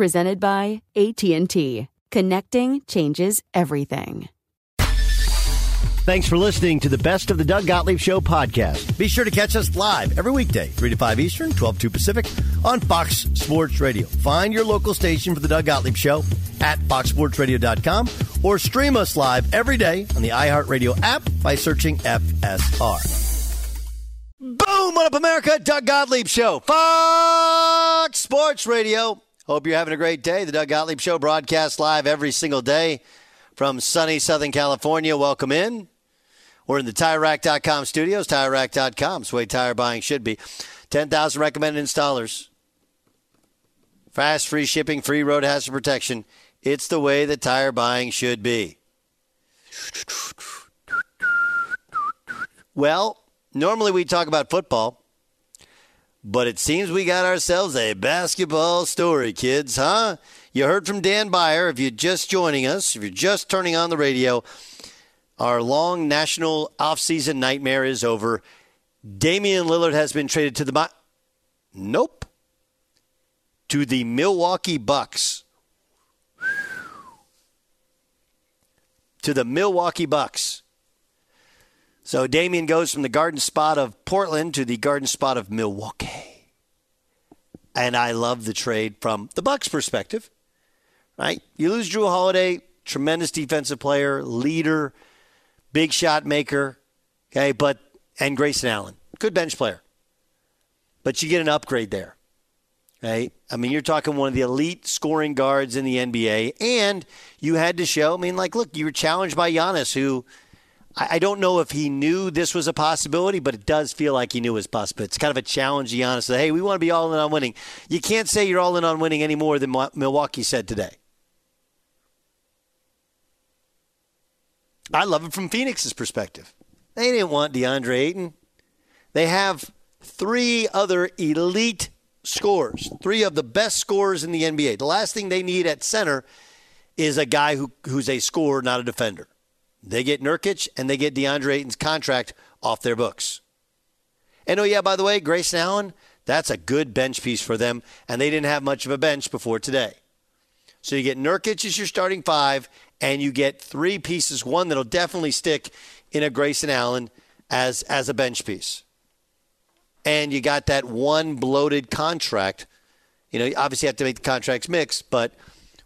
Presented by AT&T. Connecting changes everything. Thanks for listening to the Best of the Doug Gottlieb Show podcast. Be sure to catch us live every weekday, 3 to 5 Eastern, 12 to 2 Pacific, on Fox Sports Radio. Find your local station for the Doug Gottlieb Show at foxsportsradio.com or stream us live every day on the iHeartRadio app by searching FSR. Boom! What up, America? Doug Gottlieb Show, Fox Sports Radio. Hope you're having a great day. The Doug Gottlieb Show broadcasts live every single day from sunny Southern California. Welcome in. We're in the TireRack.com studios. TireRack.com. It's the way tire buying should be. 10,000 recommended installers. Fast, free shipping, free road hazard protection. It's the way that tire buying should be. Well, normally we talk about football, but it seems we got ourselves a basketball story, kids, huh? You heard from Dan Beyer. If you're just joining us, if you're just turning on the radio, our long national offseason nightmare is over. Damian Lillard has been traded to the Nope. To the Milwaukee Bucks. to the Milwaukee Bucks. So Damian goes from the garden spot of Portland to the garden spot of Milwaukee. And I love the trade from the Bucks perspective. Right? You lose Jrue Holiday, tremendous defensive player, leader, big shot maker, okay, but and Grayson Allen, good bench player. But you get an upgrade there. Right? I mean, you're talking one of the elite scoring guards in the NBA, and you had to show. I mean, like, look, you were challenged by Giannis, who I, don't know if he knew this was a possibility, but it does feel like he knew it was possible. It's kind of a challenge Giannis. That, hey, we want to be all in on winning. You can't say you're all in on winning any more than Milwaukee said today. I love it from Phoenix's perspective. They didn't want DeAndre Ayton. They have three other elite scorers, three of the best scorers in the NBA. The last thing they need at center is a guy who, who's a scorer, not a defender. They get Nurkic and they get DeAndre Ayton's contract off their books. And oh, yeah, by the way, Grayson Allen, that's a good bench piece for them, and they didn't have much of a bench before today. So you get Nurkic as your starting five, and you get three pieces, one that'll definitely stick in a Grayson Allen as as a bench piece. And you got that one bloated contract. You know, you obviously have to make the contracts mix, but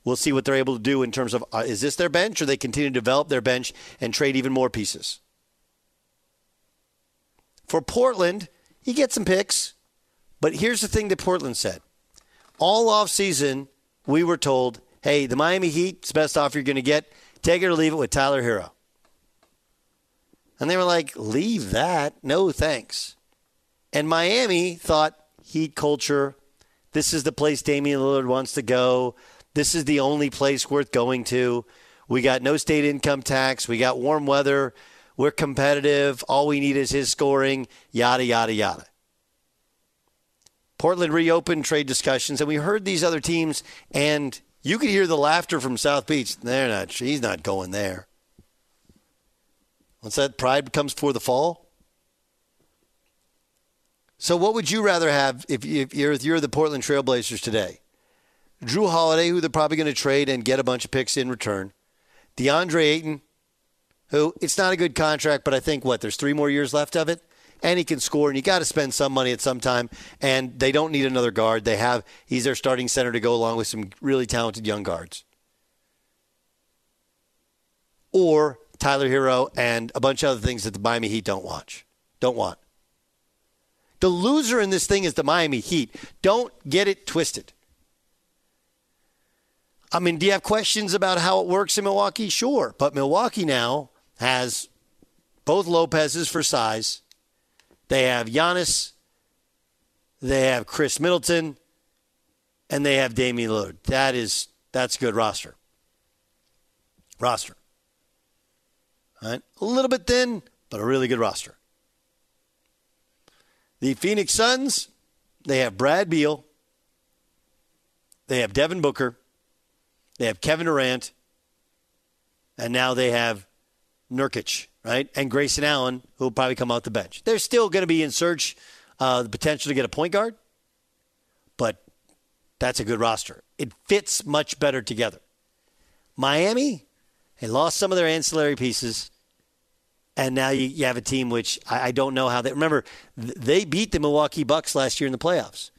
we'll see what they're able to do in terms of uh, is this their bench or they continue to develop their bench and trade even more pieces. For Portland, you get some picks, but here's the thing that Portland said. All off season, we were told hey, the Miami Heat's best offer you're going to get. Take it or leave it with Tyler Herro. And they were like, leave that. No, thanks. And Miami thought Heat culture. This is the place Damian Lillard wants to go. This is the only place worth going to. We got no state income tax. We got warm weather. We're competitive. All we need is his scoring, yada, yada, yada. Portland reopened trade discussions, and we heard these other teams and you could hear the laughter from South Beach. They're not. He's not going there. Once that pride comes for the fall. So, what would you rather have if, if you're, if you're the Portland Trailblazers today? Jrue Holiday, who they're probably going to trade and get a bunch of picks in return. DeAndre Ayton, who it's not a good contract, but I think what there's three more years left of it, and he can score, and you got to spend some money at some time. And they don't need another guard. They have he's their starting center to go along with some really talented young guards. Or Tyler Herro and a bunch of other things that the Miami Heat don't watch, don't want. The loser in this thing is the Miami Heat. Don't get it twisted. I mean, do you have questions about how it works in Milwaukee? Sure. But Milwaukee now has both Lopez's for size. They have Giannis. They have Khris Middleton. And they have Damian Lillard. That is that's a good roster. Roster. All right. A little bit thin, but a really good roster. The Phoenix Suns, they have Brad Beal. They have Devin Booker. They have Kevin Durant, and now they have Nurkic, right? And Grayson Allen, who will probably come out the bench. They're still going to be in search of uh, the potential to get a point guard, but that's a good roster. It fits much better together. Miami, they lost some of their ancillary pieces, and now you, you have a team which I, I, don't know how they remember. They beat the Milwaukee Bucks last year in the playoffs.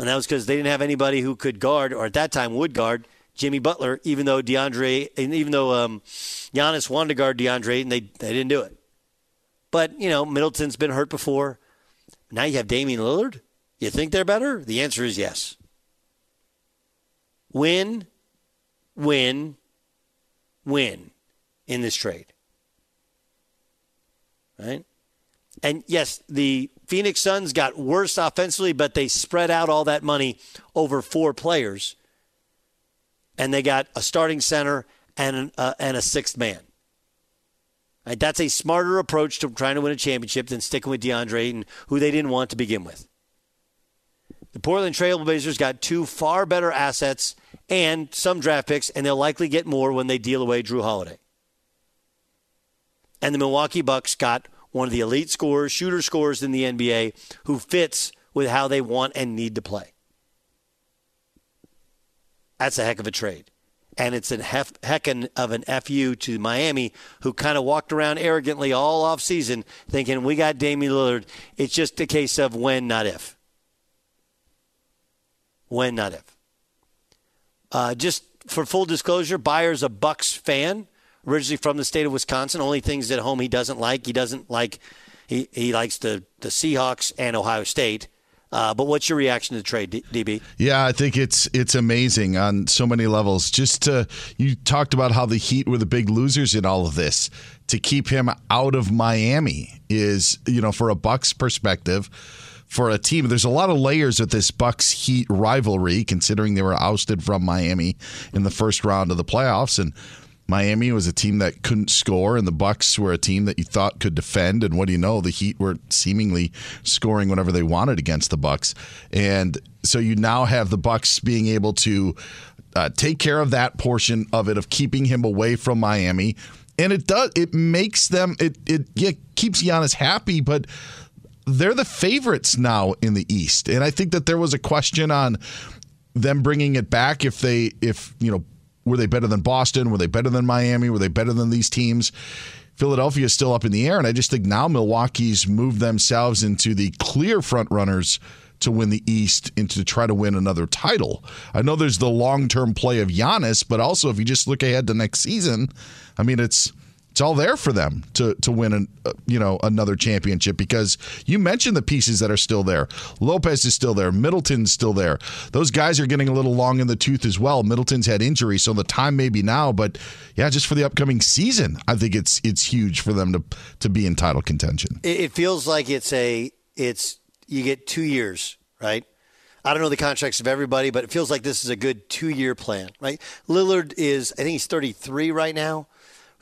And that was because they didn't have anybody who could guard, or at that time would guard, Jimmy Butler, even though DeAndre, and even though um, Giannis wanted to guard DeAndre, and they, they didn't do it. But, you know, Middleton's been hurt before. Now you have Damian Lillard. You think they're better? The answer is yes. Win, win, win in this trade. Right? And yes, the Phoenix Suns got worse offensively, but they spread out all that money over four players. And they got a starting center and, uh, and a sixth man. Right, that's a smarter approach to trying to win a championship than sticking with DeAndre Ayton, who they didn't want to begin with. The Portland Trailblazers got two far better assets and some draft picks, and they'll likely get more when they deal away Jrue Holiday. And the Milwaukee Bucks got one of the elite scorers, shooter scorers in the NBA, who fits with how they want and need to play. That's a heck of a trade. And it's a hef, heck of an FU to Miami, who kind of walked around arrogantly all off season thinking, we got Damian Lillard. It's just a case of when, not if. When, not if. Uh, just for full disclosure, Beyer's a Bucks fan originally from the state of Wisconsin. Only things at home he doesn't like. He doesn't like. He he likes the the Seahawks and Ohio State. Uh, but what's your reaction to the trade, DB? Yeah, I think it's it's amazing on so many levels. Just to you talked about how the Heat were the big losers in all of this. To keep him out of Miami is, you know, for a Bucks perspective, for a team. There's a lot of layers of this Bucks Heat rivalry, considering they were ousted from Miami in the first round of the playoffs, and Miami was a team that couldn't score, and the Bucks were a team that you thought could defend. And what do you know? The Heat were seemingly scoring whenever they wanted against the Bucks, and so you now have the Bucks being able to uh, take care of that portion of it of keeping him away from Miami, and it does it makes them it it yeah, keeps Giannis happy, but they're the favorites now in the East, and I think that there was a question on them bringing it back if they if you know were they better than Boston? Were they better than Miami? Were they better than these teams? Philadelphia is still up in the air, and I just think now Milwaukee's moved themselves into the clear front runners to win the East and to try to win another title. I know there's the long term play of Giannis, but also if you just look ahead to next season, I mean it's it's all there for them to to win an, uh, you know another championship because you mentioned the pieces that are still there. Lopez is still there. Middleton's still there. Those guys are getting a little long in the tooth as well. Middleton's had injury, so the time may be now. But yeah, just for the upcoming season, I think it's it's huge for them to to be in title contention. It feels like it's a it's you get two years, right? I don't know the contracts of everybody, but it feels like this is a good two year plan, right? Lillard is, I think he's 33 right now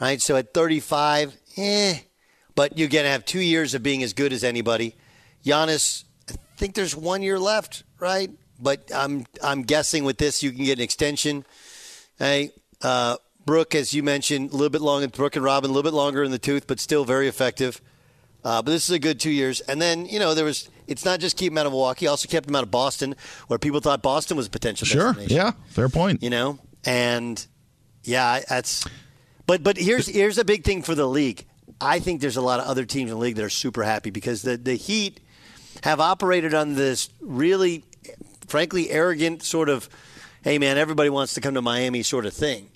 right? So at 35, eh, but you're going to have two years of being as good as anybody. Giannis, I think there's one year left, right? But I'm I'm guessing with this you can get an extension. Hey, uh, Brook, as you mentioned, a little bit longer. Brook and Robin, a little bit longer in the tooth, but still very effective. Uh, but this is a good two years. And then you know there was It's not just keep him out of Milwaukee. Also kept him out of Boston, where people thought Boston was a potential Sure. Yeah. Fair point. You know, and yeah, that's. But but here's here's a big thing for the league. I think there's a lot of other teams in the league that are super happy because the the Heat have operated on this really, frankly, arrogant sort of, hey man, everybody wants to come to Miami sort of thing.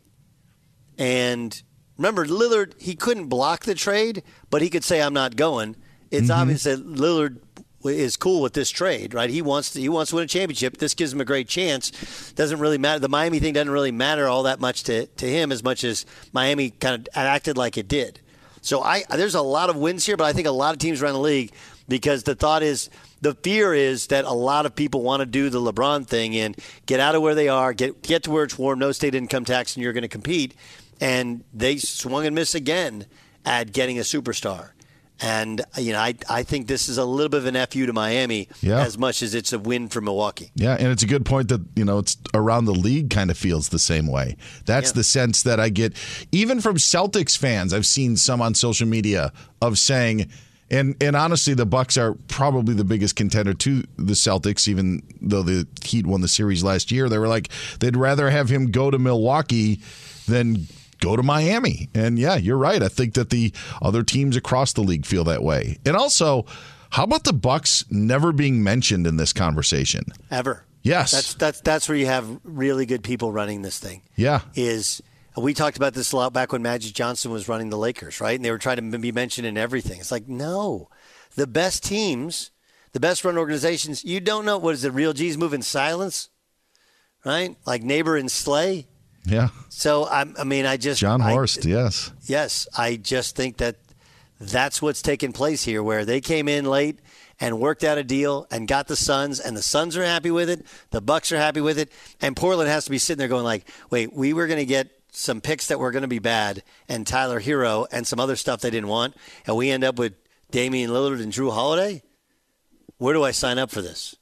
And remember, Lillard, he couldn't block the trade, but he could say, I'm not going. It's mm-hmm. obvious that Lillard is cool with this trade, right? He wants to, he wants to win a championship. This gives him a great chance. Doesn't really matter. The Miami thing doesn't really matter all that much to, to him as much as Miami kind of acted like it did. So I there's a lot of wins here, but I think a lot of teams around the league because the thought is the fear is that a lot of people want to do the LeBron thing and get out of where they are, get get to where it's warm, no state income tax, and you're going to compete. And they swung and missed again at getting a superstar. And you know, I I think this is a little bit of an fu to Miami Yeah. as much as it's a win for Milwaukee. Yeah, and it's a good point that you know it's around the league kind of feels the same way. That's Yeah. the sense that I get, even from Celtics fans. I've seen some on social media of saying, and and honestly, the Bucks are probably the biggest contender to the Celtics, even though the Heat won the series last year. They were like they'd rather have him go to Milwaukee than go to Miami. And yeah, you're right. I think that the other teams across the league feel that way. And also, how about the Bucks never being mentioned in this conversation? Ever. Yes. That's that's that's where you have really good people running this thing. Yeah. Is we talked about this a lot back when Magic Johnson was running the Lakers, right? And they were trying to be mentioned in everything. It's like, no. The best teams, the best run organizations, you don't know what is it, real G's move in silence? Right? Like neighbor and slay. Yeah. So I, I mean, I just John I- Horst, yes. Yes, I just think that that's what's taking place here, where they came in late and worked out a deal and got the Suns, and the Suns are happy with it, the Bucks are happy with it, and Portland has to be sitting there going like, "Wait, we were going to get some picks that were going to be bad, and Tyler Herro and some other stuff they didn't want, and we end up with Damian Lillard and Jrue Holiday. Where do I sign up for this?"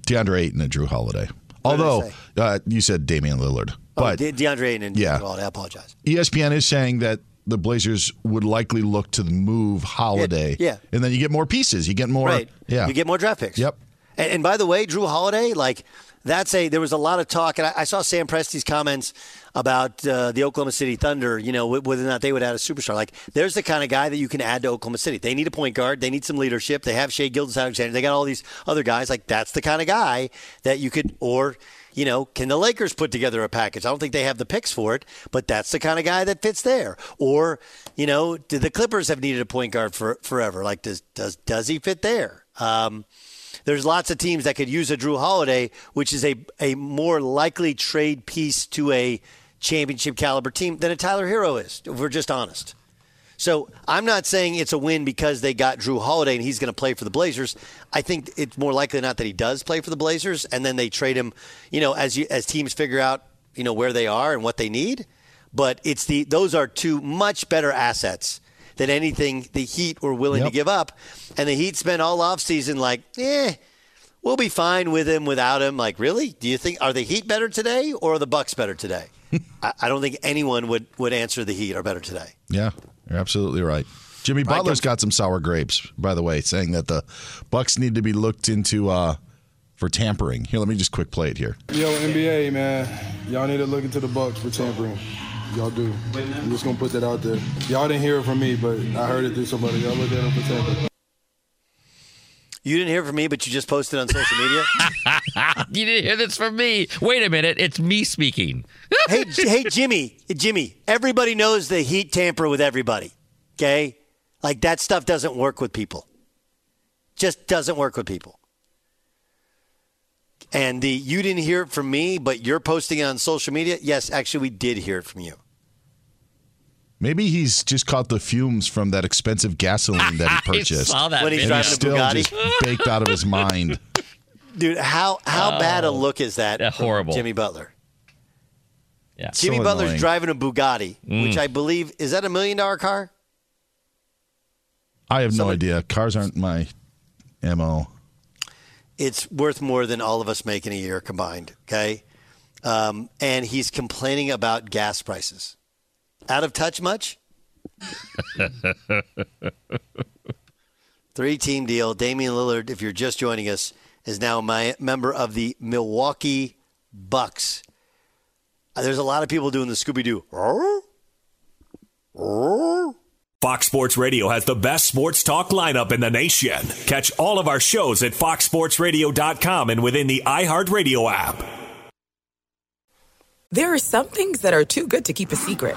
DeAndre Ayton and Jrue Holiday. Although uh, you said Damian Lillard, but De- DeAndre Ayton and Yeah. I apologize. ESPN is saying that the Blazers would likely look to move Holiday. Yeah. And then you get more pieces. You get more. Right. Yeah. You get more draft picks. Yep. And, and by the way, Jrue Holiday, like that's a there was a lot of talk, and I, I saw Sam Presti's comments about uh, the Oklahoma City Thunder. You know, whether or not they would add a superstar. Like, there's the kind of guy that you can add to Oklahoma City. They need a point guard. They need some leadership. They have Shai Gilgeous-Alexander. They got all these other guys. Like, that's the kind of guy that you could or. You know, can the Lakers put together a package? I don't think they have the picks for it, but that's the kind of guy that fits there. Or, you know, do the Clippers have needed a point guard for forever? Like, does does does he fit there? Um, there's lots of teams that could use a Jrue Holiday, which is a, a more likely trade piece to a championship caliber team than a Tyler Herro is, if we're just honest. So I'm not saying it's a win because they got Jrue Holiday and he's going to play for the Blazers. I think it's more likely not that he does play for the Blazers, and then they trade him. You know, as you, as teams figure out you know where they are and what they need. But it's the those are two much better assets than anything the Heat were willing to give up. And the Heat spent all offseason like, eh, we'll be fine with him without him. Like, really? Do you think are the Heat better today or are the Bucks better today? I, I don't think anyone would would answer the Heat are better today. Yeah, you're absolutely right. Jimmy Butler's got some sour grapes, by the way, saying that the Bucks need to be looked into uh, for tampering. Here, let me just quick play it here. Yo, NBA, man, y'all need to look into the Bucks for tampering. Y'all do. I'm just gonna put that out there. Y'all didn't hear it from me, but I heard it through somebody. Y'all look at them for tampering. You didn't hear from me, but you just posted on social media. You didn't hear this from me. Wait a minute, it's me speaking. hey, J- hey, Jimmy, Jimmy. Everybody knows the Heat tamper with everybody. Okay, like that stuff doesn't work with people. Just doesn't work with people. And the you didn't hear it from me, but you're posting it on social media. Yes, actually, we did hear it from you. Maybe he's just caught the fumes from that expensive gasoline that he purchased. I saw that. When he's video. and he's driving a still Bugatti? just baked out of his mind. Dude, how how bad a look is that? Yeah, horrible. Jimmy Butler. yeah. Jimmy So Butler's annoying. driving a Bugatti, which I believe is that a million dollar car. I have no idea. Cars aren't my mo. it's worth more than all of us make in a year combined. Okay, um, and he's complaining about gas prices. Out of touch much? Three team deal. Damian Lillard, if you're just joining us, is now my member of the Milwaukee Bucks. Uh, There's a lot of people doing the Scooby Doo. Fox Sports Radio has the best sports talk lineup in the nation. Catch all of our shows at foxsportsradio.com and within the iHeartRadio app. There are some things that are too good to keep a secret.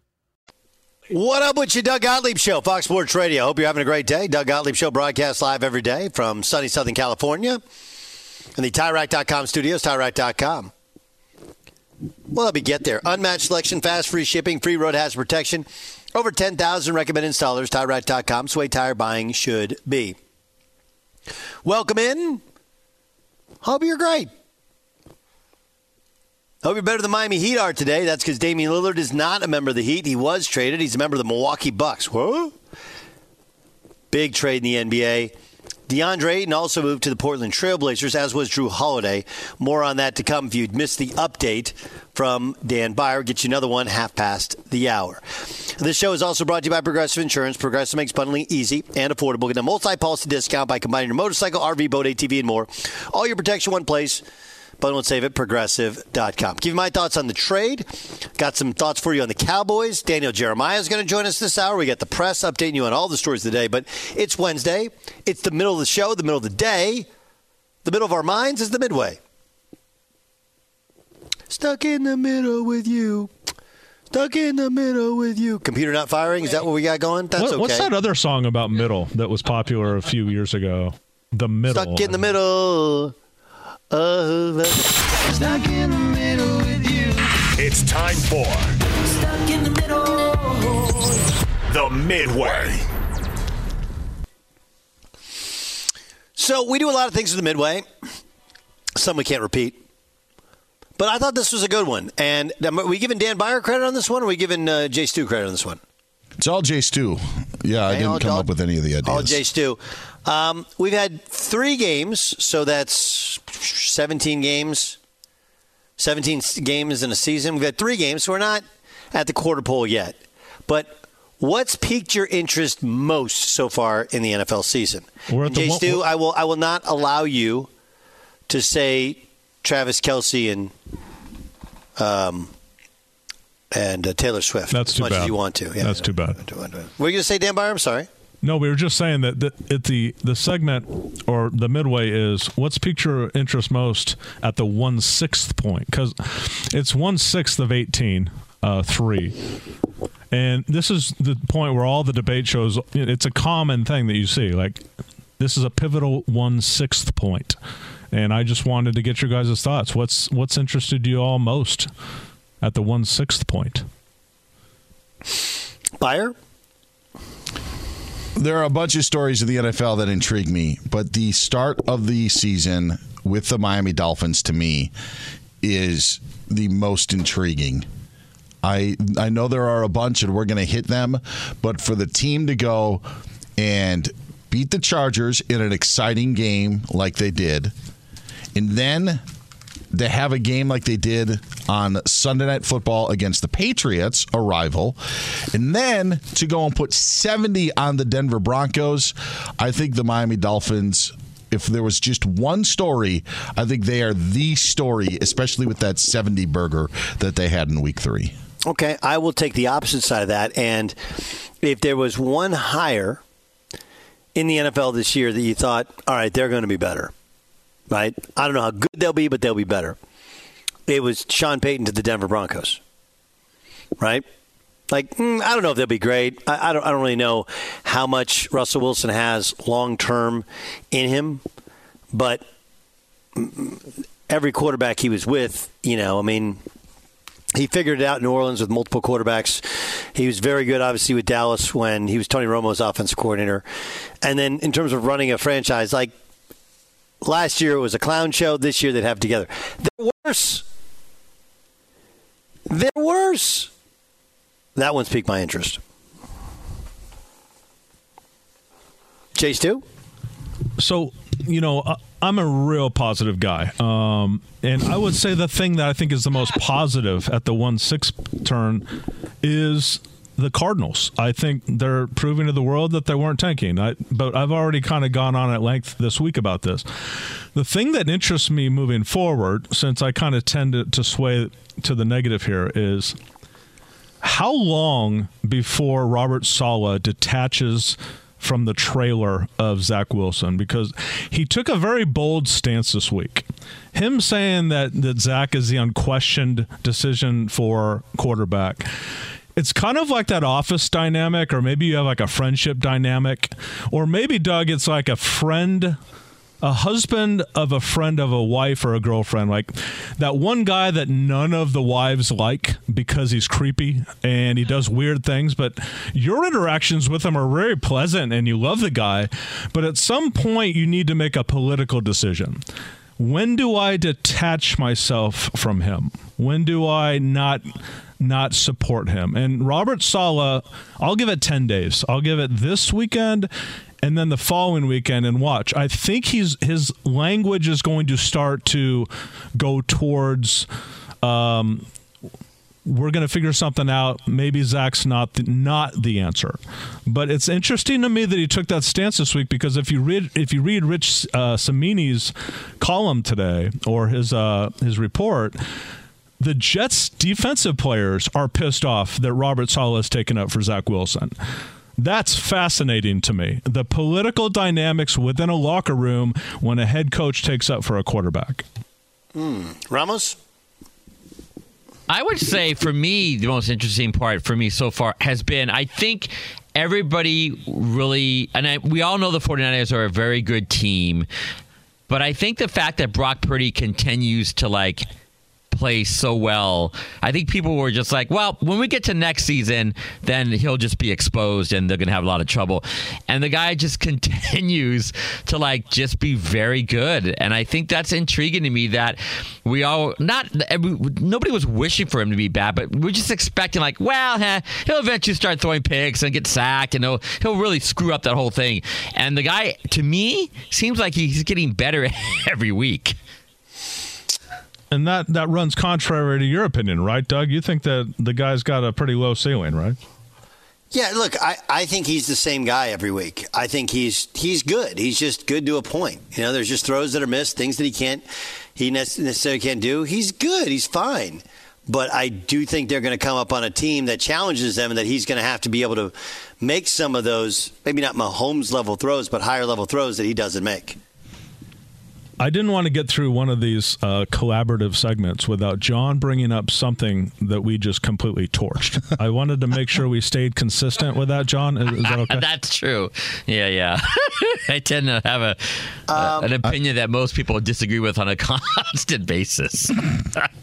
What up with you, Doug Gottlieb Show, Fox Sports Radio. Hope you're having a great day. Doug Gottlieb Show broadcasts live every day from sunny Southern California in the TireRack.com studios, TireRack.com. Well, let me get there. Unmatched selection, fast, free shipping, free road hazard protection. Over 10,000 recommended installers, TireRack.com. It's the way tire buying should be. Welcome in. Hope you're great. Hope you're better than Miami Heat are today. That's because Damian Lillard is not a member of the Heat. He was traded. He's a member of the Milwaukee Bucks. Whoa. Big trade in the NBA. DeAndre Ayton also moved to the Portland Trailblazers, as was Jrue Holiday. More on that to come. If you'd missed the update from Dan Beyer, get you another one half past the hour. This show is also brought to you by Progressive Insurance. Progressive makes bundling easy and affordable. Get a multi-policy discount by combining your motorcycle, RV, boat, ATV, and more. All your protection one place. Bundle and save at progressive.com. Give you my thoughts on the trade. Got some thoughts for you on the Cowboys. Daniel Jeremiah is going to join us this hour. We got the press updating you on all the stories of the day. But it's Wednesday. It's the middle of the show, the middle of the day. The middle of our minds is the midway. Stuck in the middle with you. Stuck in the middle with you. Computer not firing. Is that what we got going? That's What- okay. What's that other song about middle that was popular a few years ago? The middle. Stuck in the middle. Of Stuck in the middle with you. It's time for Stuck in the middle. the Midway. So we do a lot of things in the midway. Some we can't repeat. But I thought this was a good one. And um, are we giving Dan Beyer credit on this one, or are we giving uh, Jay Stu credit on this one? It's all Jay Stu. Yeah, I didn't all- come all- up with any of the ideas. All Jay Stu. Um, we've had three games, so that's 17 games. 17 games in a season. We've had three games, so we're not at the quarter pole yet. But what's piqued your interest most so far in the NFL season? We're at Jay one- Stu, I will, I will not allow you to say Travis Kelce and um, and uh, Taylor Swift That's as too much bad. as you want to. Yeah. That's too bad. Were you going to say Dan Beyer? I'm sorry. No, we were just saying that the, it, the the segment or the midway is what's piqued your interest most at the one sixth point because it's one sixth of eighteen, uh, three, and this is the point where all the debate shows. It's a common thing that you see. Like this is a pivotal one sixth point. And I just wanted to get your guys' thoughts. What's what's interested you all most at the one sixth point? Beyer? There are a bunch of stories in the NFL that intrigue me, but the start of the season with the Miami Dolphins to me is the most intriguing. I I know there are a bunch and we're going to hit them, but for the team to go and beat the Chargers in an exciting game like they did, and then to have a game like they did on Sunday Night Football against the Patriots, a rival, and then to go and put 70 on the Denver Broncos, I think the Miami Dolphins. If there was just one story, I think they are the story, especially with that 70 burger that they had in week three. Okay, I will take the opposite side of that. And if there was one higher in the NFL this year that you thought, all right, they're going to be better, right? I don't know how good they'll be, but they'll be better. It was Sean Payton to the Denver Broncos, right? Like, mm, I don't know if they'll be great. I, I, don't. I don't really know how much Russell Wilson has long term in him, but every quarterback he was with, you know, I mean, he figured it out in New Orleans with multiple quarterbacks. He was very good, obviously, with Dallas when he was Tony Romo's offensive coordinator. And then in terms of running a franchise, like last year it was a clown show. This year they'd have together. They're worse. They're worse. That one's piqued my interest. Chase too. So you know, I'm a real positive guy, um, and I would say the thing that I think is the most positive at the one six turn is the Cardinals. I think they're proving to the world that they weren't tanking. I, but I've already kind of gone on at length this week about this. The thing that interests me moving forward, since I kind of tend to, to sway to the negative here, is how long before Robert Saleh detaches from the trailer of Zach Wilson because he took a very bold stance this week. Him saying that, that Zach is the unquestioned decision for quarterback. It's kind of like that office dynamic, or maybe you have like a friendship dynamic, or maybe, Doug, it's like a friend a husband of a friend of a wife or a girlfriend, like that one guy that none of the wives like because he's creepy and he does weird things, but your interactions with him are very pleasant and you love the guy, but at some point you need to make a political decision. When do I detach myself from him? When do I not not support him? And Robert Saleh, I'll give it 10 days. I'll give it this weekend and then the following weekend and watch. I think he's his language is going to start to go towards. Um, we're going to figure something out. Maybe Zach's not the, not the answer, but it's interesting to me that he took that stance this week because if you read if you read Rich uh, Cimini's column today or his uh, his report, the Jets defensive players are pissed off that Robert Saleh is taken up for Zach Wilson. That's fascinating to me. The political dynamics within a locker room when a head coach takes up for a quarterback. Hmm. Ramos? I would say for me, the most interesting part for me so far has been I think everybody really, and I, we all know the 49ers are a very good team, but I think the fact that Brock Purdy continues to like play so well. I think people were just like, well, when we get to next season, then he'll just be exposed and they're going to have a lot of trouble. And the guy just continues to like just be very good. And I think that's intriguing to me that we all not nobody was wishing for him to be bad, but we're just expecting like, well, heh, he'll eventually start throwing picks and get sacked and he'll he'll really screw up that whole thing. And the guy to me seems like he's getting better every week and that that runs contrary to your opinion, right, Doug? You think that the guy's got a pretty low ceiling, right? Yeah, look, I, I think he's the same guy every week. I think he's he's good. He's just good to a point. You know, there's just throws that are missed, things that he can't he necessarily can't do. He's good. He's fine. But I do think they're going to come up on a team that challenges them and that he's going to have to be able to make some of those, maybe not Mahomes level throws, but higher level throws that he doesn't make. I didn't want to get through one of these uh, collaborative segments without John bringing up something that we just completely torched. I wanted to make sure we stayed consistent with that, John. Is, is that okay? That's true. Yeah, yeah. I tend to have a, Um, an opinion that most people disagree with on a constant basis.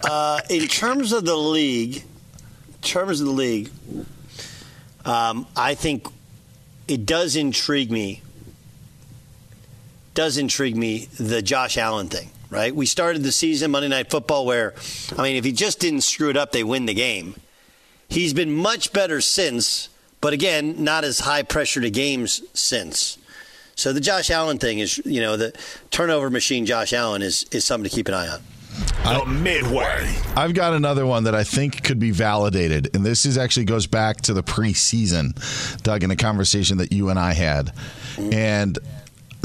Uh, in terms of the league, in terms of the league, um, I think it does intrigue me. Does intrigue me the Josh Allen thing, right? We started the season Monday Night Football where, I mean, if he just didn't screw it up, they win the game. He's been much better since, but again, not as high pressure to games since. So the Josh Allen thing is, you know, the turnover machine. Josh Allen is is something to keep an eye on. The Midway. I've got another one that I think could be validated, and this is actually goes back to the preseason, Doug, in a conversation that you and I had, and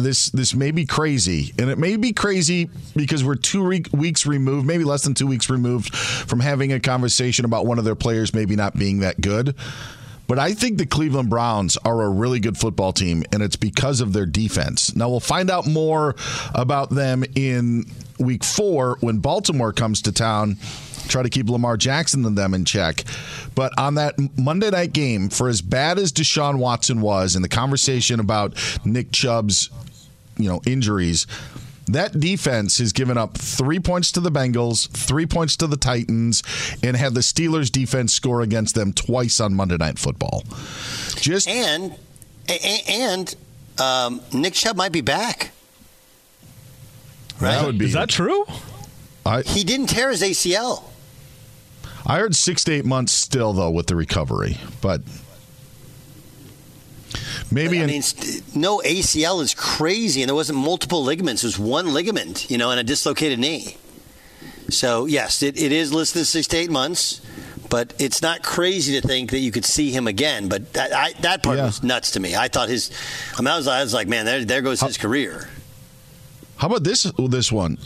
this this may be crazy, and it may be crazy because we're two re- weeks removed, maybe less than two weeks removed from having a conversation about one of their players maybe not being that good. But I think the Cleveland Browns are a really good football team, and it's because of their defense. Now, we'll find out more about them in week four when Baltimore comes to town. Try to keep Lamar Jackson and them in check. But on that Monday night game, for as bad as Deshaun Watson was, and the conversation about Nick Chubb's you know injuries, that defense has given up three points to the Bengals, three points to the Titans, and had the Steelers defense score against them twice on Monday Night Football. Just and a- and um, Nick Chubb might be back. that would be Is that true? I He didn't tear his ACL. I heard six to eight months still though with the recovery, but maybe I in, mean, st- no ACL is crazy, and there wasn't multiple ligaments. It was one ligament, you know, and a dislocated knee. So yes, it, it is listed six to eight months, but it's not crazy to think that you could see him again. But that I, that part Yeah. was nuts to me. I thought his, I mean, I was, I was like, man, there, there goes his career. how about this this one?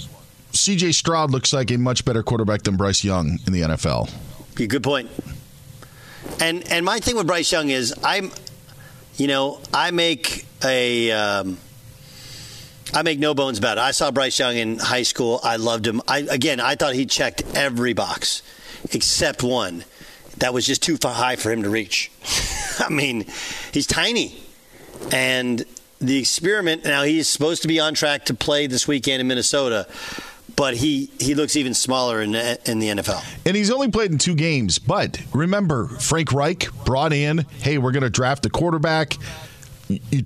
CJ Stroud looks like a much better quarterback than Bryce Young in the NFL. A good point. And and my thing with Bryce Young is I'm, you know, I make a. Um, I make no bones about it. I saw Bryce Young in high school. I loved him. I again, I thought he checked every box except one that was just too far high for him to reach. I mean, he's tiny, and the experiment. Now he's supposed to be on track to play this weekend in Minnesota, but he he looks even smaller in in the NFL. And he's only played in two games. But remember, Frank Reich brought in, hey, we're going to draft a quarterback. You-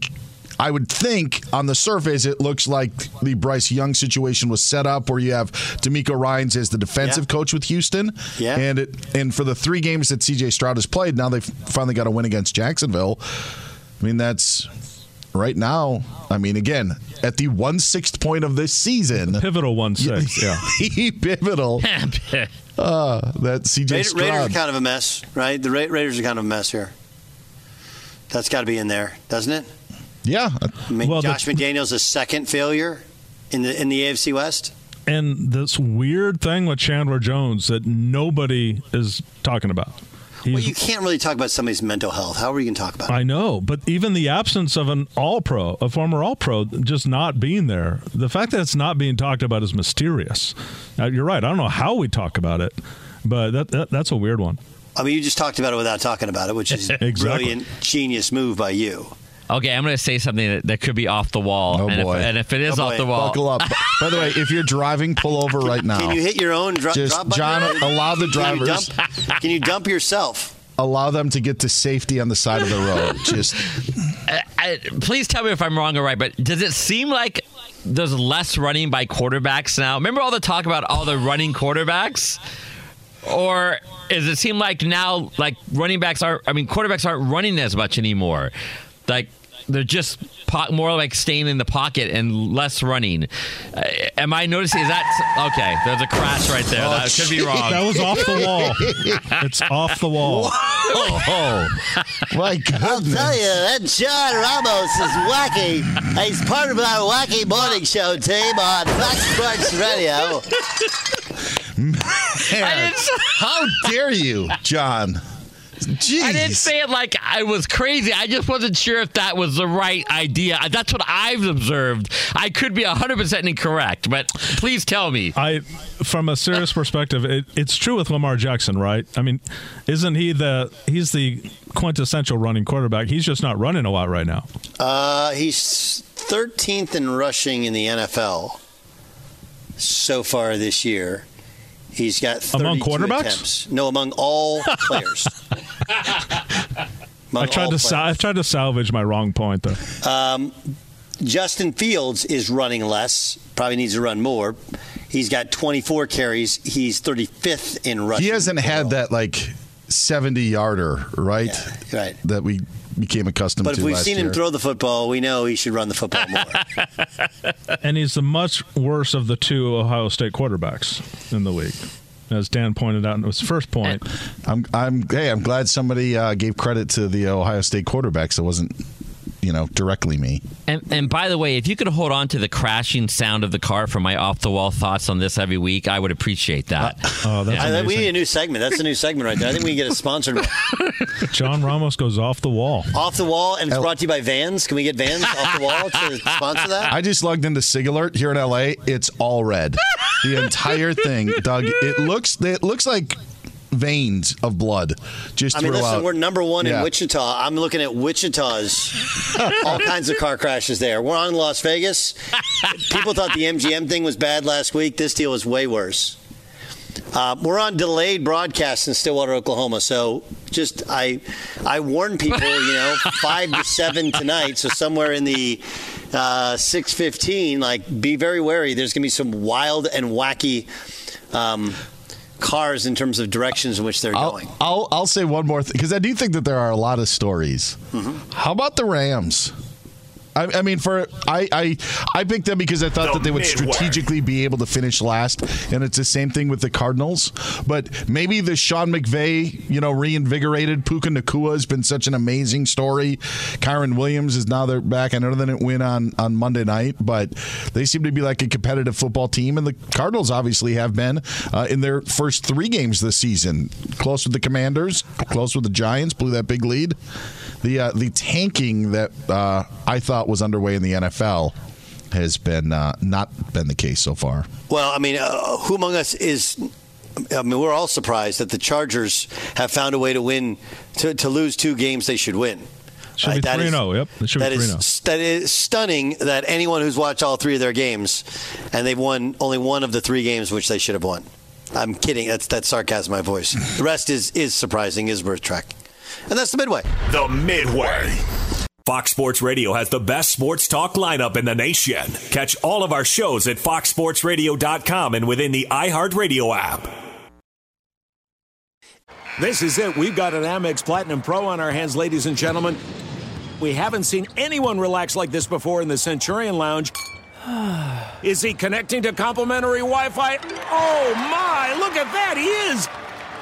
I would think on the surface it looks like the Bryce Young situation was set up where you have DeMeco Ryans as the defensive Yeah. coach with Houston. Yeah. And it and for the three games that CJ Stroud has played, now they've finally got a win against Jacksonville. I mean, that's right now. I mean, again, at the one sixth point of this season, Pivotal one six. Yeah. pivotal. Uh, that CJ Raiders, Raiders are kind of a mess, right? The Ra- Raiders are kind of a mess here. That's got to be in there, doesn't it? Yeah. I mean, Well, the- Josh McDaniels a second failure in the in the AFC West. And this weird thing with Chandler Jones that nobody is talking about. He's, Well, you can't really talk about somebody's mental health. How are you going to talk about it? I know, but even the absence of an all pro, a former all pro, just not being there, the fact that it's not being talked about is mysterious. Uh, you're right. I don't know how we talk about it, but that, that that's a weird one. I mean, you just talked about it without talking about it, which is a Exactly. brilliant, genius move by you. Okay, I'm going to say something that, that could be off the wall. Oh, and, boy. If, and if it is Oh, off boy. the wall, Buckle up. By the way, if you're driving, pull over right now. Can you hit your own dro- Just drop button? John, allow the Can you drivers. dump, can you dump yourself? Allow them to get to safety on the side of the road. Just I, I, please tell me if I'm wrong or right, but does it seem like there's less running by quarterbacks now? Remember all the talk about all the running quarterbacks? Or does it seem like now, like running backs aren't, I mean, quarterbacks aren't running as much anymore? Like, they're just po- more like staying in the pocket and less running. Uh, am I noticing? Is that okay? There's a crash right there. Oh, that could be wrong. That was off the wall. it's off the wall. oh my God. I'll tell you, that John Ramos is wacky. He's part of our wacky morning show team on Fox Sports Radio. Man, how dare you, John? Jeez. I didn't say it like I was crazy. I just wasn't sure if that was the right idea. That's what I've observed. I could be 100% incorrect, but please tell me. I, from a serious perspective, it, it's true with Lamar Jackson, right? I mean, isn't he the he's the quintessential running quarterback? He's just not running a lot right now. Uh, he's 13th in rushing in the NFL so far this year. He's got 32 Among quarterbacks? attempts. No, among all players. Among I tried all to sal- I tried to salvage my wrong point though. Um, Justin Fields is running less. Probably needs to run more. He's got 24 carries. He's 35th in rushing. He hasn't had that like 70 yarder, right? right. That we became accustomed But to But if we've last seen year. him throw the football, we know he should run the football more. and he's the much worse of the two Ohio State quarterbacks in the league, as Dan pointed out in his first point. I'm, I'm, hey, I'm glad somebody uh, gave credit to the Ohio State quarterbacks. It wasn't, you know, directly me. And, and by the way, if you could hold on to the crashing sound of the car for my off the wall thoughts on this every week, I would appreciate that. Uh, oh, that's I we need a new segment. That's a new segment right there. I think we can get a sponsored. John Ramos goes off the wall. Off the wall, and it's brought to you by Vans. Can we get Vans off the wall to sponsor that? I just logged into Sig Alert here in LA. It's all red. The entire thing, Doug. It looks it looks like veins of blood just I mean, throughout. listen, we're number one Yeah. in Wichita. I'm looking at Wichita's all kinds of car crashes there. We're on Las Vegas. People thought the MGM thing was bad last week. This deal is way worse. Uh, we're on delayed broadcast in Stillwater, Oklahoma. So just I, I warn people, you know, five to seven tonight. So somewhere in the uh, six fifteen, like be very wary. There's going to be some wild and wacky. Um, Cars in terms of directions in which they're I'll, going. I'll I'll say one more thing because I do think that there are a lot of stories. Mm-hmm. How about the Rams? I, I mean, for I, I I picked them because I thought The that they would strategically be able to finish last, and it's the same thing with the Cardinals. But maybe the Sean McVay, you know, reinvigorated Puka Nacua has been such an amazing story. Kyren Williams is now they're back. I know they didn't win on on Monday night, but they seem to be like a competitive football team, and the Cardinals obviously have been uh, in their first three games this season. Close with the Commanders, close with the Giants, blew that big lead. The uh, the tanking that uh, I thought was underway in the NFL has been uh, not been the case so far. Well, I mean, uh, who among us is? I mean, we're all surprised that the Chargers have found a way to win, to, to lose two games they should win. Should be That is- 3-0, yep. It should be that is 3-0. that is stunning. That anyone who's watched all three of their games, and they've won only one of the three games which they should have won. I'm kidding. That's that's sarcasm in my voice. The rest is is surprising. Is worth tracking, and that's the midway. The Midway. Fox Sports Radio has the best sports talk lineup in the nation. Catch all of our shows at foxsportsradio.com and within the iHeartRadio app. This is it. We've got an Amex Platinum Pro on our hands, ladies and gentlemen. We haven't seen anyone relax like this before in the Centurion Lounge. Is he connecting to complimentary Wi Fi? Oh my, look at that, he is!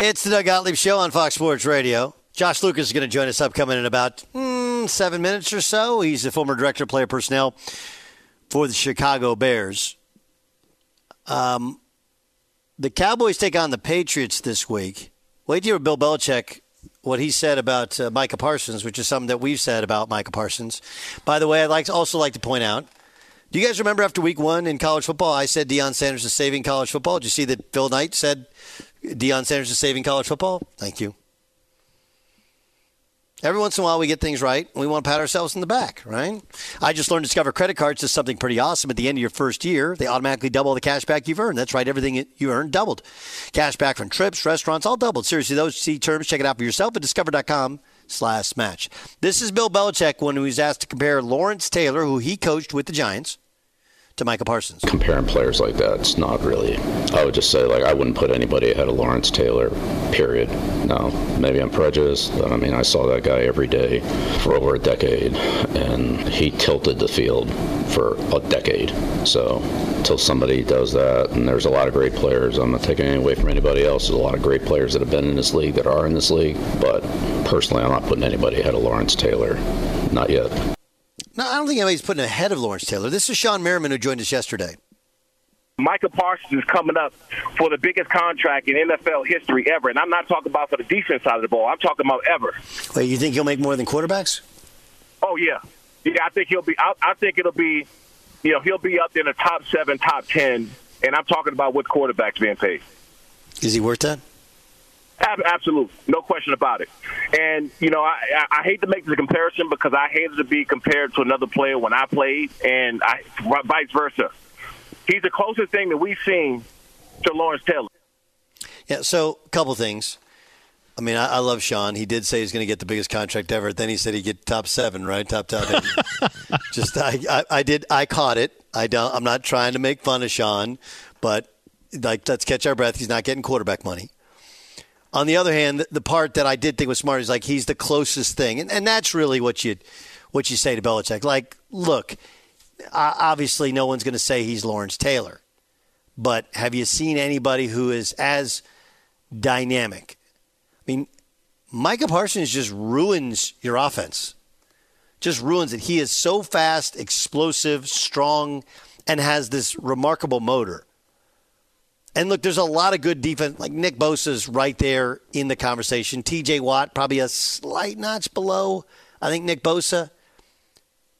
It's the Doug Gottlieb Show on Fox Sports Radio. Josh Lucas is going to join us upcoming in about mm, seven minutes or so. He's the former director of player personnel for the Chicago Bears. Um, the Cowboys take on the Patriots this week. Wait to hear Bill Belichick what he said about uh, Micah Parsons, which is something that we've said about Micah Parsons. By the way, I'd like to also like to point out. Do you guys remember after week one in college football, I said Deion Sanders is saving college football? Did you see that Phil Knight said Deion Sanders is saving college football? Thank you. Every once in a while, we get things right. And we want to pat ourselves in the back, right? I just learned Discover credit cards is something pretty awesome. At the end of your first year, they automatically double the cash back you've earned. That's right, everything you earned doubled. Cash back from trips, restaurants, all doubled. Seriously, those see terms. Check it out for yourself at discover.com slash match. This is Bill Belichick when he was asked to compare Lawrence Taylor, who he coached with the Giants, to Micah Parsons. Comparing players like that, it's not really. I would just say, like, I wouldn't put anybody ahead of Lawrence Taylor, period. No, maybe I'm prejudiced. But I mean, I saw that guy every day for over a decade, and he tilted the field for a decade. So, until somebody does that, and there's a lot of great players, I'm not taking anything away from anybody else. There's a lot of great players that have been in this league that are in this league, but personally, I'm not putting anybody ahead of Lawrence Taylor. Not yet. No, I don't think anybody's putting ahead of Lawrence Taylor. This is Sean Merriman who joined us yesterday. Micah Parsons is coming up for the biggest contract in NFL history ever. And I'm not talking about for the defense side of the ball. I'm talking about ever. Wait, you think he'll make more than quarterbacks? Oh, yeah. Yeah, I think he'll be, I, I think it'll be, you know, he'll be up in the top seven, top 10. And I'm talking about what quarterbacks being paid. Is he worth that? Absolutely, no question about it. And you know, I, I hate to make the comparison because I hated to be compared to another player when I played, and I, vice versa. He's the closest thing that we've seen to Lawrence Taylor. Yeah. So, a couple things. I mean, I, I love Sean. He did say he's going to get the biggest contract ever. Then he said he'd get top seven, right? Top top eight. Just I, I, I did. I caught it. I don't. I'm not trying to make fun of Sean, but like, let's catch our breath. He's not getting quarterback money. On the other hand, the part that I did think was smart is like he's the closest thing, and, and that's really what you what you say to Belichick. Like, look, obviously, no one's going to say he's Lawrence Taylor, but have you seen anybody who is as dynamic? I mean, Micah Parsons just ruins your offense, just ruins it. He is so fast, explosive, strong, and has this remarkable motor. And look, there's a lot of good defense. Like Nick Bosa's right there in the conversation. TJ Watt, probably a slight notch below, I think, Nick Bosa.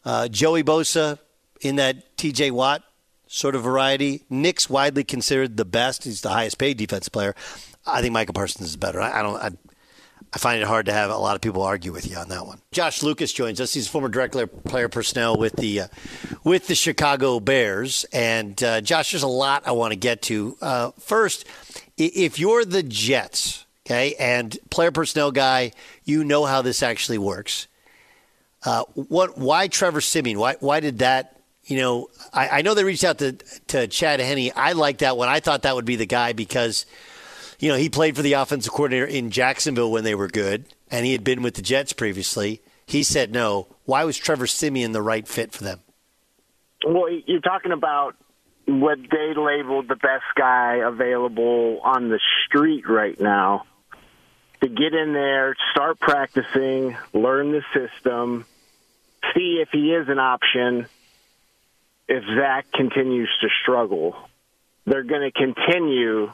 Uh, Joey Bosa in that TJ Watt sort of variety. Nick's widely considered the best. He's the highest paid defense player. I think Michael Parsons is better. I, I don't. I, I find it hard to have a lot of people argue with you on that one. Josh Lucas joins us. He's a former director player personnel with the uh, with the Chicago Bears. And uh, Josh, there's a lot I want to get to. Uh, first, if you're the Jets, okay, and player personnel guy, you know how this actually works. Uh, what? Why Trevor Siemian? Why? Why did that? You know, I, I know they reached out to to Chad Henne. I like that one. I thought that would be the guy because you know, he played for the offensive coordinator in Jacksonville when they were good, and he had been with the Jets previously. He said no. Why was Trevor Siemian the right fit for them? Well, you're talking about what they labeled the best guy available on the street right now. To get in there, start practicing, learn the system, see if he is an option if Zach continues to struggle. They're going to continue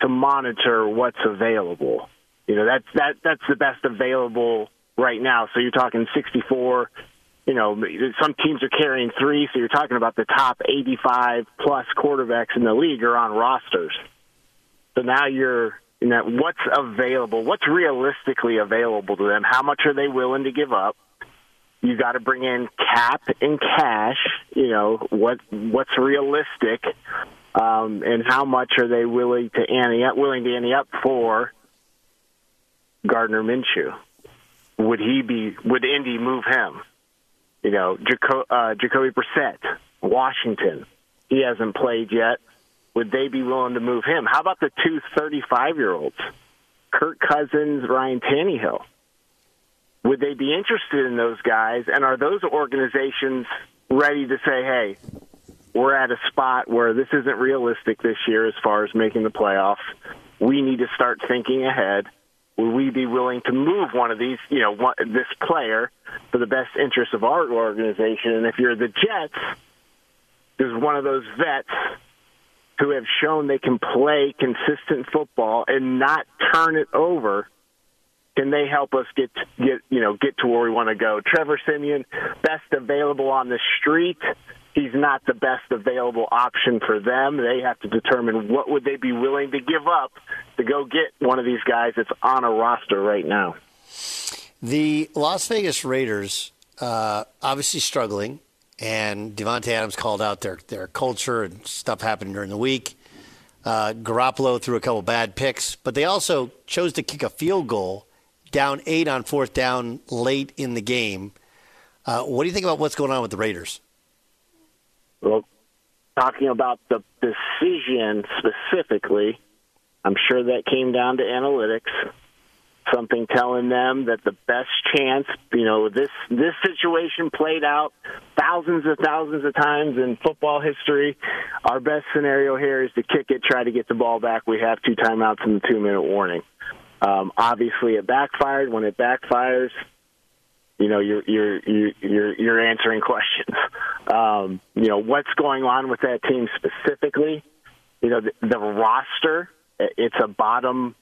to monitor what's available. You know, that's that that's the best available right now. So you're talking 64. You know, some teams are carrying three, so you're talking about the top 85 plus quarterbacks in the league are on rosters. So now you're you know what's available, what's realistically available to them. How much are they willing to give up? You got to bring in cap and cash. You know what what's realistic um, and how much are they willing to ante up, willing to ante up for Gardner Minshew? Would he be? Would Indy move him? You know, Jaco- uh, Jacoby Brissett, Washington. He hasn't played yet. Would they be willing to move him? How about the two 35 year olds, Kirk Cousins, Ryan Tannehill? Would they be interested in those guys? And are those organizations ready to say, hey, we're at a spot where this isn't realistic this year as far as making the playoffs. We need to start thinking ahead. Would we be willing to move one of these, you know, one, this player for the best interest of our organization? And if you're the Jets, there's one of those vets who have shown they can play consistent football and not turn it over. Can they help us get get you know get to where we want to go? Trevor Siemian, best available on the street he's not the best available option for them. They have to determine what would they be willing to give up to go get one of these guys that's on a roster right now. The Las Vegas Raiders uh, obviously struggling, and Davante Adams called out their their culture and stuff happened during the week. Uh, Garoppolo threw a couple bad picks, but they also chose to kick a field goal down eight on fourth down late in the game. Uh, what do you think about what's going on with the Raiders? Well, talking about the decision specifically, I'm sure that came down to analytics. Something telling them that the best chance, you know, this this situation played out thousands and thousands of times in football history. Our best scenario here is to kick it, try to get the ball back. We have two timeouts and the two minute warning. Um, obviously, it backfired. When it backfires, you know you're you're you're you're answering questions. Um, you know what's going on with that team specifically. You know the, the roster. It's a bottom.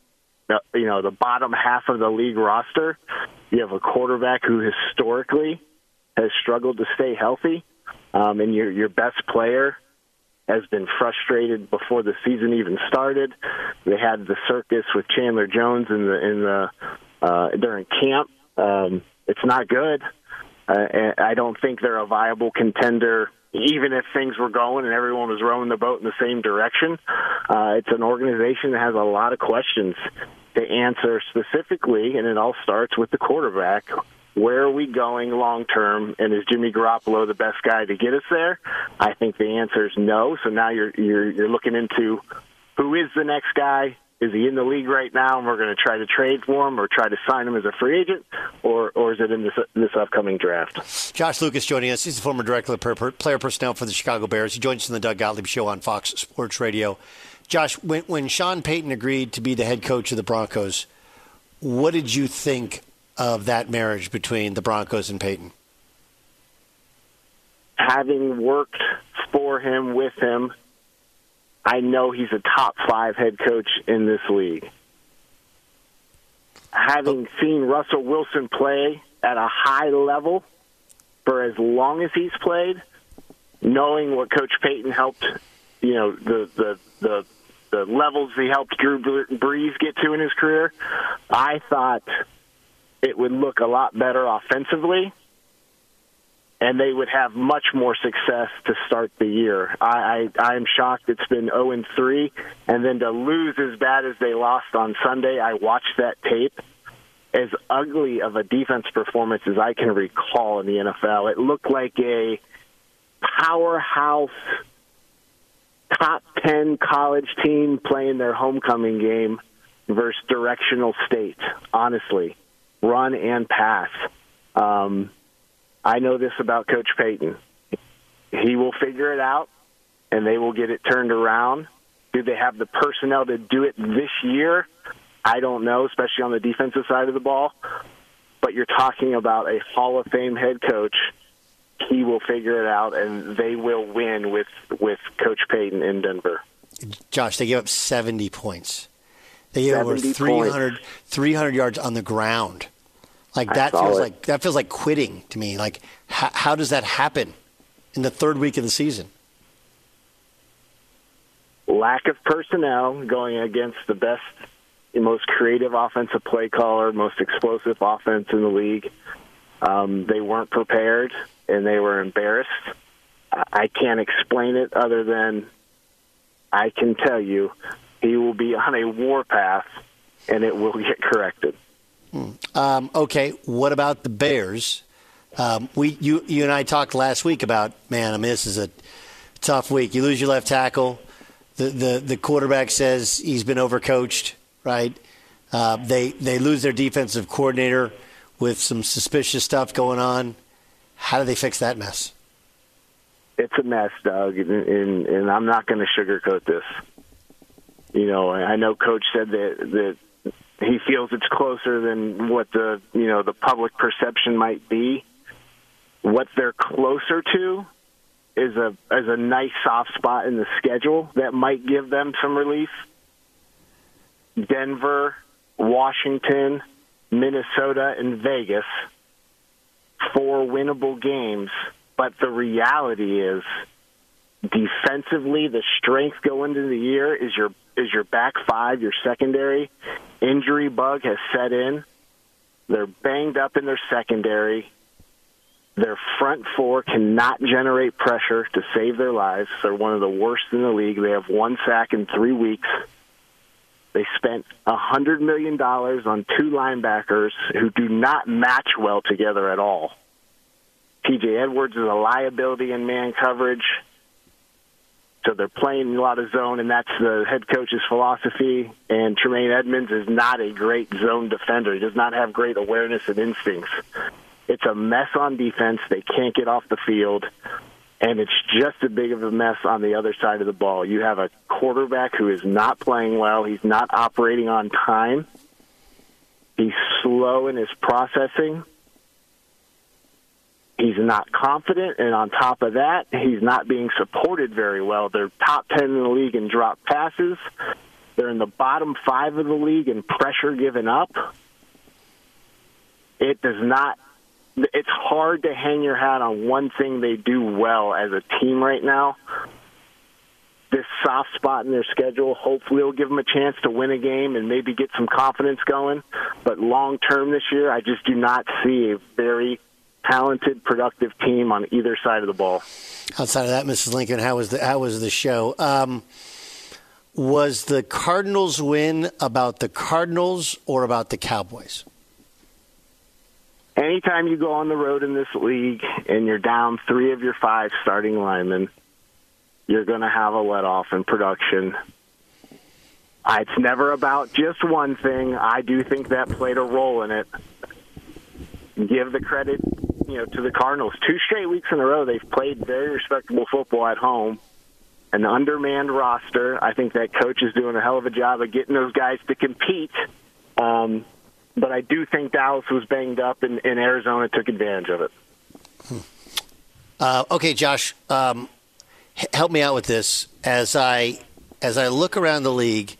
You know the bottom half of the league roster. You have a quarterback who historically has struggled to stay healthy, um, and your your best player has been frustrated before the season even started. They had the circus with Chandler Jones in the in the uh, during camp. Um, it's not good. Uh, I don't think they're a viable contender, even if things were going and everyone was rowing the boat in the same direction. Uh, it's an organization that has a lot of questions to answer specifically, and it all starts with the quarterback. Where are we going long term? And is Jimmy Garoppolo the best guy to get us there? I think the answer is no. So now you're you're, you're looking into who is the next guy is he in the league right now and we're going to try to trade for him or try to sign him as a free agent? Or or is it in this this upcoming draft? Josh lucas joining us. He's the former director of player personnel for the chicago bears. He joins us in the doug gottlieb show on fox sports radio. Josh when, when sean payton agreed to be the head coach of the broncos what did you think of that marriage between the broncos and payton? Having worked for him with him I know he's a top five head coach in this league. Having seen Russell Wilson play at a high level for as long as he's played, knowing what Coach Payton helped, you know, the the the, the levels he helped Drew Brees get to in his career, I thought it would look a lot better offensively and they would have much more success to start the year. I, I I'm shocked it's been 0 and 3, and then to lose as bad as they lost on Sunday. I watched that tape. As ugly of a defense performance as I can recall in the NFL, it looked like a powerhouse top 10 college team playing their homecoming game versus directional state, honestly. Run and pass. Um, I know this about Coach Payton. He will figure it out, and they will get it turned around. Do they have the personnel to do it this year? I don't know, especially on the defensive side of the ball. But you're talking about a Hall of Fame head coach. He will figure it out, and they will win with with Coach Payton in Denver. Josh, they gave up 70 points. They gave over 300, 300 yards on the ground. Like that feels it. like that feels like quitting to me. Like how, how does that happen in the third week of the season? Lack of personnel going against the best, most creative offensive play caller, most explosive offense in the league. Um, they weren't prepared and they were embarrassed. I can't explain it other than I can tell you he will be on a warpath and it will get corrected. Um, okay, what about the Bears? Um, we, you, you and I talked last week about man. I mean, this is a tough week. You lose your left tackle. The the, the quarterback says he's been overcoached. Right? Uh, they they lose their defensive coordinator with some suspicious stuff going on. How do they fix that mess? It's a mess, Doug, and, and, and I'm not going to sugarcoat this. You know, I know Coach said that that he feels it's closer than what the you know the public perception might be. What they're closer to is a is a nice soft spot in the schedule that might give them some relief. Denver, Washington, Minnesota, and Vegas, four winnable games. But the reality is, defensively, the strength going into the year is your is your back five, your secondary. Injury bug has set in. They're banged up in their secondary. Their front four cannot generate pressure to save their lives. They're one of the worst in the league. They have one sack in three weeks. They spent a hundred million dollars on two linebackers who do not match well together at all. TJ Edwards is a liability in man coverage. So they're playing a lot of zone, and that's the head coach's philosophy. And Tremaine Edmonds is not a great zone defender. He does not have great awareness and instincts. It's a mess on defense. They can't get off the field. And it's just as big of a mess on the other side of the ball. You have a quarterback who is not playing well. He's not operating on time. He's slow in his processing. He's not confident, and on top of that, he's not being supported very well. They're top 10 in the league in drop passes. They're in the bottom five of the league in pressure given up. It does not, it's hard to hang your hat on one thing they do well as a team right now. This soft spot in their schedule hopefully will give them a chance to win a game and maybe get some confidence going. But long term this year, I just do not see a very talented, productive team on either side of the ball. Outside of that, Mrs. Lincoln, how was the how was the show? Um, was the Cardinals win about the Cardinals or about the Cowboys? Anytime you go on the road in this league and you're down three of your five starting linemen, you're going to have a let off in production. It's never about just one thing. I do think that played a role in it. Give the credit you know, to the Cardinals. Two straight weeks in a row, they've played very respectable football at home. An undermanned roster. I think that coach is doing a hell of a job of getting those guys to compete. Um, but I do think Dallas was banged up, and, and Arizona took advantage of it. Uh, okay, Josh, um, help me out with this as I as I look around the league,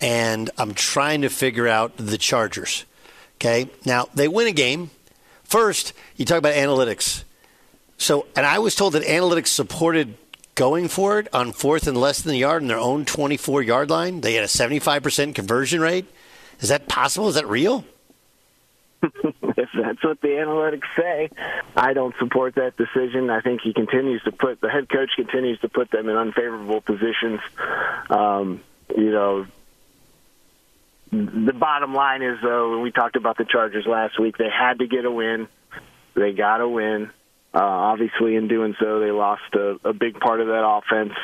and I'm trying to figure out the Chargers. Okay, now they win a game. First, you talk about analytics. So, and I was told that analytics supported going for it on fourth and less than the yard in their own 24 yard line. They had a 75% conversion rate. Is that possible? Is that real? if that's what the analytics say, I don't support that decision. I think he continues to put the head coach continues to put them in unfavorable positions. Um, you know, the bottom line is though, when we talked about the Chargers last week, they had to get a win. They got a win. Uh, obviously, in doing so, they lost a, a big part of that offense.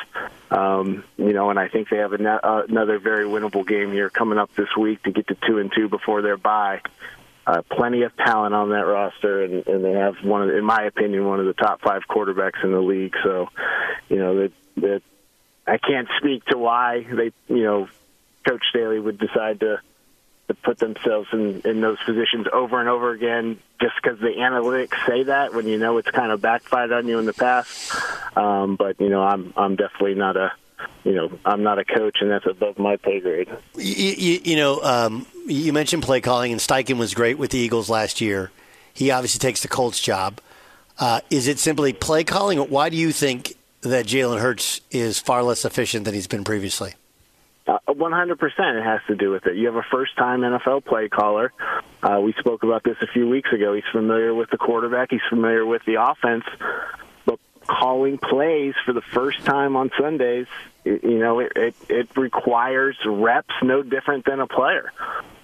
Um, you know, and I think they have a, uh, another very winnable game here coming up this week to get to two and two before their bye. Uh, plenty of talent on that roster, and, and they have one of, in my opinion, one of the top five quarterbacks in the league. So, you know, that that I can't speak to why they, you know, Coach Staley would decide to to put themselves in, in those positions over and over again just because the analytics say that when you know it's kind of backfired on you in the past. Um, but you know, I'm I'm definitely not a you know I'm not a coach, and that's above my pay grade. You, you, you know, um, you mentioned play calling, and Steichen was great with the Eagles last year. He obviously takes the Colts job. Uh, is it simply play calling, why do you think that Jalen Hurts is far less efficient than he's been previously? Uh, 100% it has to do with it. You have a first time NFL play caller. Uh, we spoke about this a few weeks ago. He's familiar with the quarterback, he's familiar with the offense. But calling plays for the first time on Sundays, you know, it, it, it requires reps no different than a player.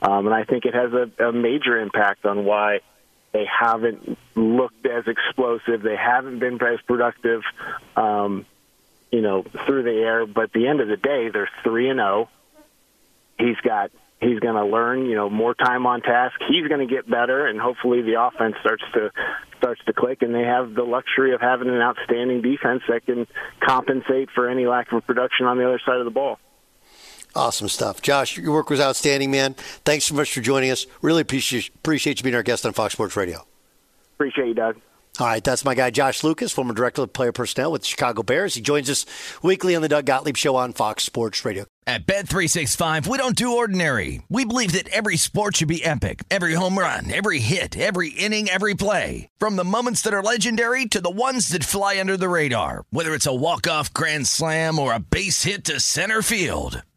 Um, and I think it has a, a major impact on why they haven't looked as explosive. They haven't been as productive, um, you know, through the air. But at the end of the day, they're three and zero. He's got he's going to learn, you know, more time on task. He's going to get better, and hopefully the offense starts to starts to click. And they have the luxury of having an outstanding defense that can compensate for any lack of production on the other side of the ball. Awesome stuff. Josh, your work was outstanding, man. Thanks so much for joining us. Really appreciate, appreciate you being our guest on Fox Sports Radio. Appreciate you, Doug. All right, that's my guy, Josh Lucas, former director of player personnel with the Chicago Bears. He joins us weekly on the Doug Gottlieb Show on Fox Sports Radio. At Bet365, we don't do ordinary. We believe that every sport should be epic. Every home run, every hit, every inning, every play. From the moments that are legendary to the ones that fly under the radar. Whether it's a walk-off grand slam or a base hit to center field.